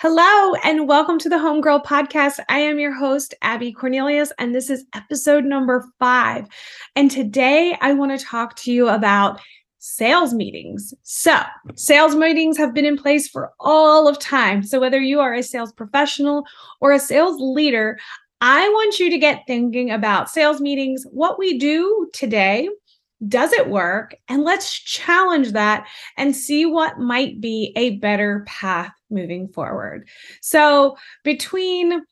Hello, and welcome to the Homegirl Podcast. I am your host, Abby Cornelius, and this is episode number five. And today I want to talk to you about sales meetings. So, sales meetings have been in place for all of time. So, whether you are a sales professional or a sales leader, I want you to get thinking about sales meetings, what we do today, does it work? And let's challenge that and see what might be a better path moving forward. So, between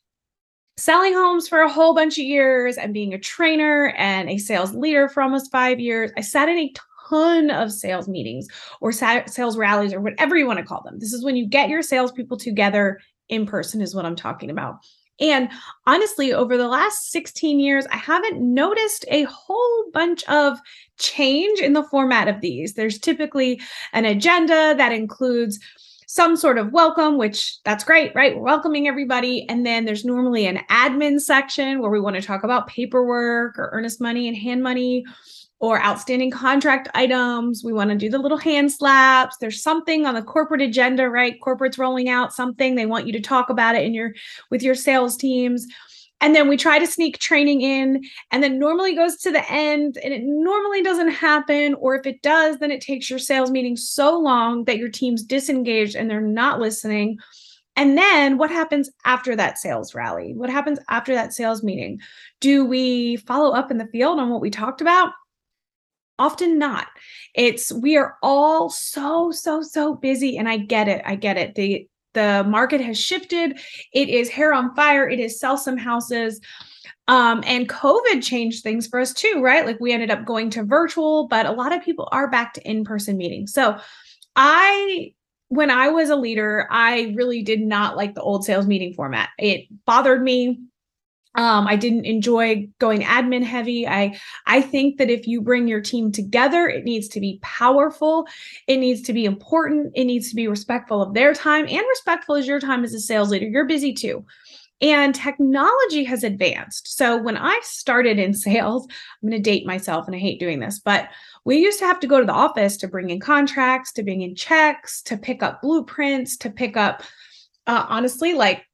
selling homes for a whole bunch of years and being a trainer and a sales leader for almost five years, I sat in a ton of sales meetings or sales rallies or whatever you want to call them. This is when you get your salespeople together in person, is what I'm talking about. And honestly, over the last 16 years, I haven't noticed a whole bunch of change in the format of these. There's typically an agenda that includes some sort of welcome, which that's great, right? We're welcoming everybody. And then there's normally an admin section where we want to talk about paperwork or earnest money and hand money or outstanding contract items. We want to do the little hand slaps. There's something on the corporate agenda, right? Corporate's rolling out something. They want you to talk about it in your with your sales teams. And then we try to sneak training in and then normally goes to the end and it normally doesn't happen or if it does then it takes your sales meeting so long that your team's disengaged and they're not listening. And then what happens after that sales rally? What happens after that sales meeting? Do we follow up in the field on what we talked about? often not it's we are all so so so busy and i get it i get it the the market has shifted. It is hair on fire. It is sell some houses. Um, and covid changed things for us too right? Like we ended up going to virtual but a lot of people are back to in-person meetings. So i when i was a leader i really did not like the old sales meeting format. It bothered me um, I didn't enjoy going admin heavy. I I think that if you bring your team together, it needs to be powerful. It needs to be important. It needs to be respectful of their time and respectful as your time as a sales leader. You're busy too. And technology has advanced. So when I started in sales, I'm going to date myself and I hate doing this, but we used to have to go to the office to bring in contracts, to bring in checks, to pick up blueprints, to pick up uh, honestly like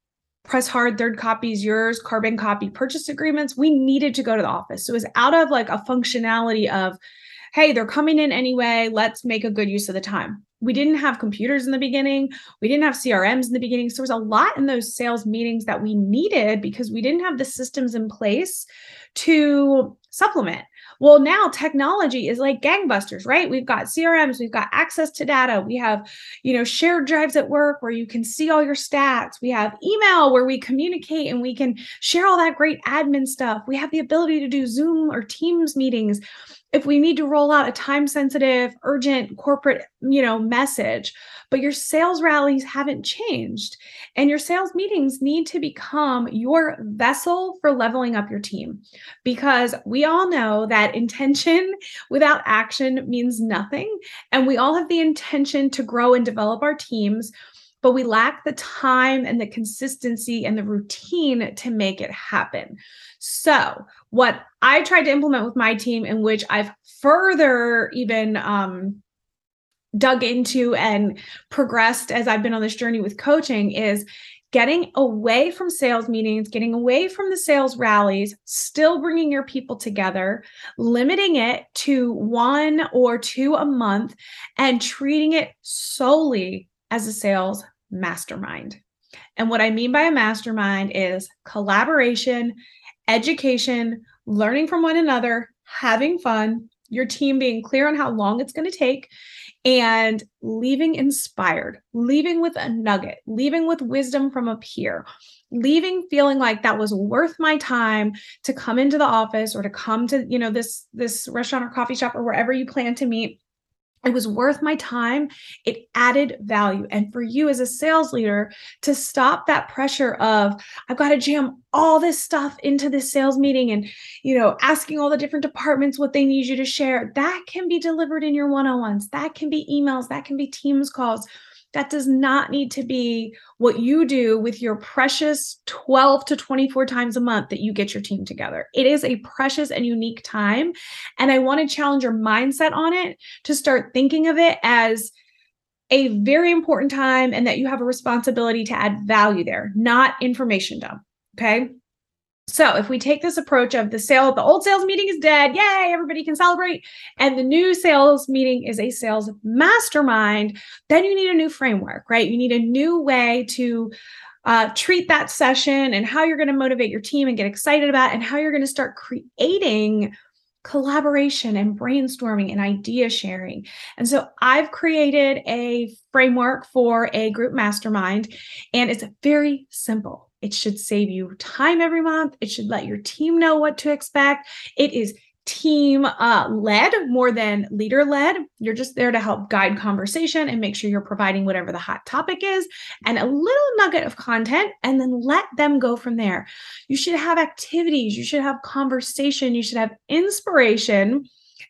press hard third copies yours carbon copy purchase agreements. We needed to go to the office. So it was out of like a functionality of hey they're coming in anyway let's make a good use of the time. We didn't have computers in the beginning. We didn't have crms in the beginning. So there was a lot in those sales meetings that we needed because we didn't have the systems in place to supplement well, now technology is like gangbusters, right? We've got CRMs, we've got access to data, we have, you know, shared drives at work where you can see all your stats. We have email where we communicate and we can share all that great admin stuff. We have the ability to do Zoom or Teams meetings if we need to roll out a time sensitive urgent corporate you know message but your sales rallies haven't changed and your sales meetings need to become your vessel for leveling up your team because we all know that intention without action means nothing. And we all have the intention to grow and develop our teams but we lack the time and the consistency and the routine to make it happen. So, what I tried to implement with my team, in which I've further even um, dug into and progressed as I've been on this journey with coaching, is getting away from sales meetings, getting away from the sales rallies, still bringing your people together, limiting it to one or two a month, and treating it solely as a sales mastermind. And what I mean by a mastermind is collaboration, education, learning from one another, having fun, your team being clear on how long it's going to take, and leaving inspired, leaving with a nugget, leaving with wisdom from a peer, leaving feeling like that was worth my time to come into the office or to come to, you know, this this restaurant or coffee shop or wherever you plan to meet it was worth my time. It added value. And for you as a sales leader to stop that pressure of i've got to jam all this stuff into this sales meeting and you know asking all the different departments what they need you to share that can be delivered in your one-on-ones. That can be emails. That can be teams calls that does not need to be what you do with your precious 12 to 24 times a month that you get your team together. It is a precious and unique time. And I want to challenge your mindset on it to start thinking of it as a very important time and that you have a responsibility to add value there, not information dump. Okay. So if we take this approach of the sale, the old sales meeting is dead, yay, everybody can celebrate, and the new sales meeting is a sales mastermind, then you need a new framework, right? You need a new way to uh, treat that session and how you're going to motivate your team and get excited about, and how you're going to start creating collaboration and brainstorming and idea sharing. And so I've created a framework for a group mastermind, and it's very simple. It should save you time every month. It should let your team know what to expect. It is team uh, led more than leader led. You're just there to help guide conversation and make sure you're providing whatever the hot topic is and a little nugget of content, and then let them go from there. You should have activities, you should have conversation, you should have inspiration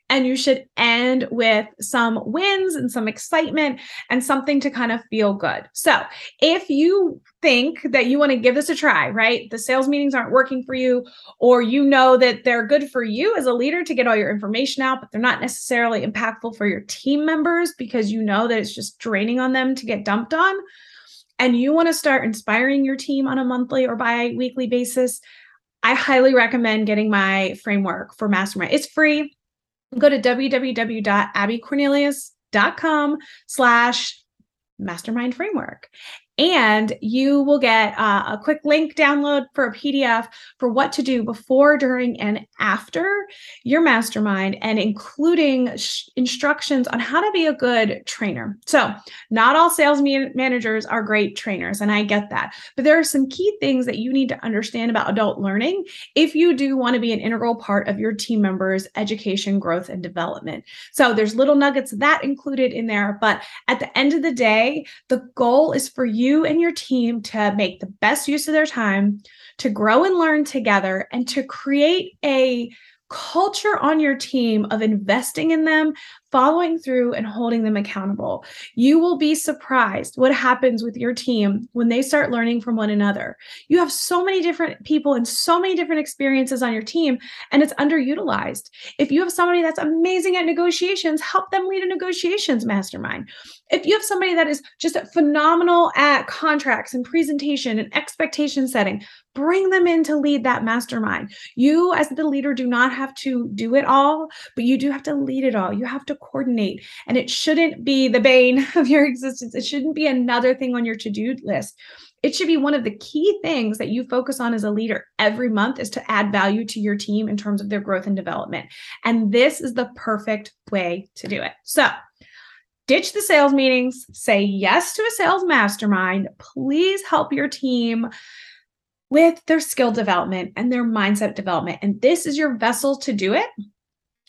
and you should end with some wins and some excitement and something to kind of feel good. So, if you think that you want to give this a try, right? The sales meetings aren't working for you, or you know that they're good for you as a leader to get all your information out, but they're not necessarily impactful for your team members because you know that it's just draining on them to get dumped on. And you want to start inspiring your team on a monthly or bi weekly basis. I highly recommend getting my framework for mastermind. It's free go to www.abbycornelius.com slash mastermind framework and you will get uh, a quick link download for a PDF for what to do before, during, and after your mastermind, and including sh- instructions on how to be a good trainer. So, not all sales man- managers are great trainers, and I get that. But there are some key things that you need to understand about adult learning if you do want to be an integral part of your team members' education, growth, and development. So, there's little nuggets that included in there. But at the end of the day, the goal is for you you and your team to make the best use of their time, to grow and learn together, and to create a culture on your team of investing in them, following through and holding them accountable. You will be surprised what happens with your team when they start learning from one another. You have so many different people and so many different experiences on your team, and it's underutilized. If you have somebody that's amazing at negotiations, help them lead a negotiations mastermind. If you have somebody that is just phenomenal at contracts and presentation and expectation setting, bring them in to lead that mastermind. You, as the leader, do not have to do it all, but you do have to lead it all. You have to coordinate, and it shouldn't be the bane of your existence. It shouldn't be another thing on your to do list. It should be one of the key things that you focus on as a leader every month is to add value to your team in terms of their growth and development. And this is the perfect way to do it. So, ditch the sales meetings, say yes to a sales mastermind. Please help your team with their skill development and their mindset development. And this is your vessel to do it.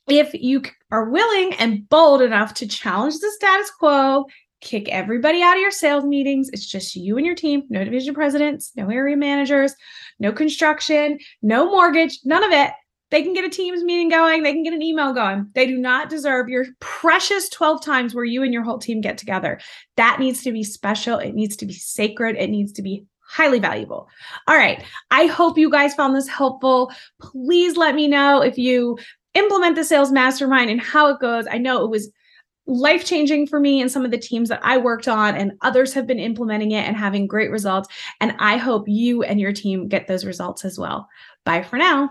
If you are willing and bold enough to challenge the status quo, kick everybody out of your sales meetings. It's just you and your team, no division presidents, no area managers, no construction, no mortgage, none of it. They can get a Teams meeting going, they can get an email going. They do not deserve your precious 12 times where you and your whole team get together. That needs to be special. It needs to be sacred. It needs to be highly valuable. All right. I hope you guys found this helpful. Please let me know if you implement the sales mastermind and how it goes. I know it was life changing for me and some of the teams that I worked on, and others have been implementing it and having great results. And I hope you and your team get those results as well. Bye for now.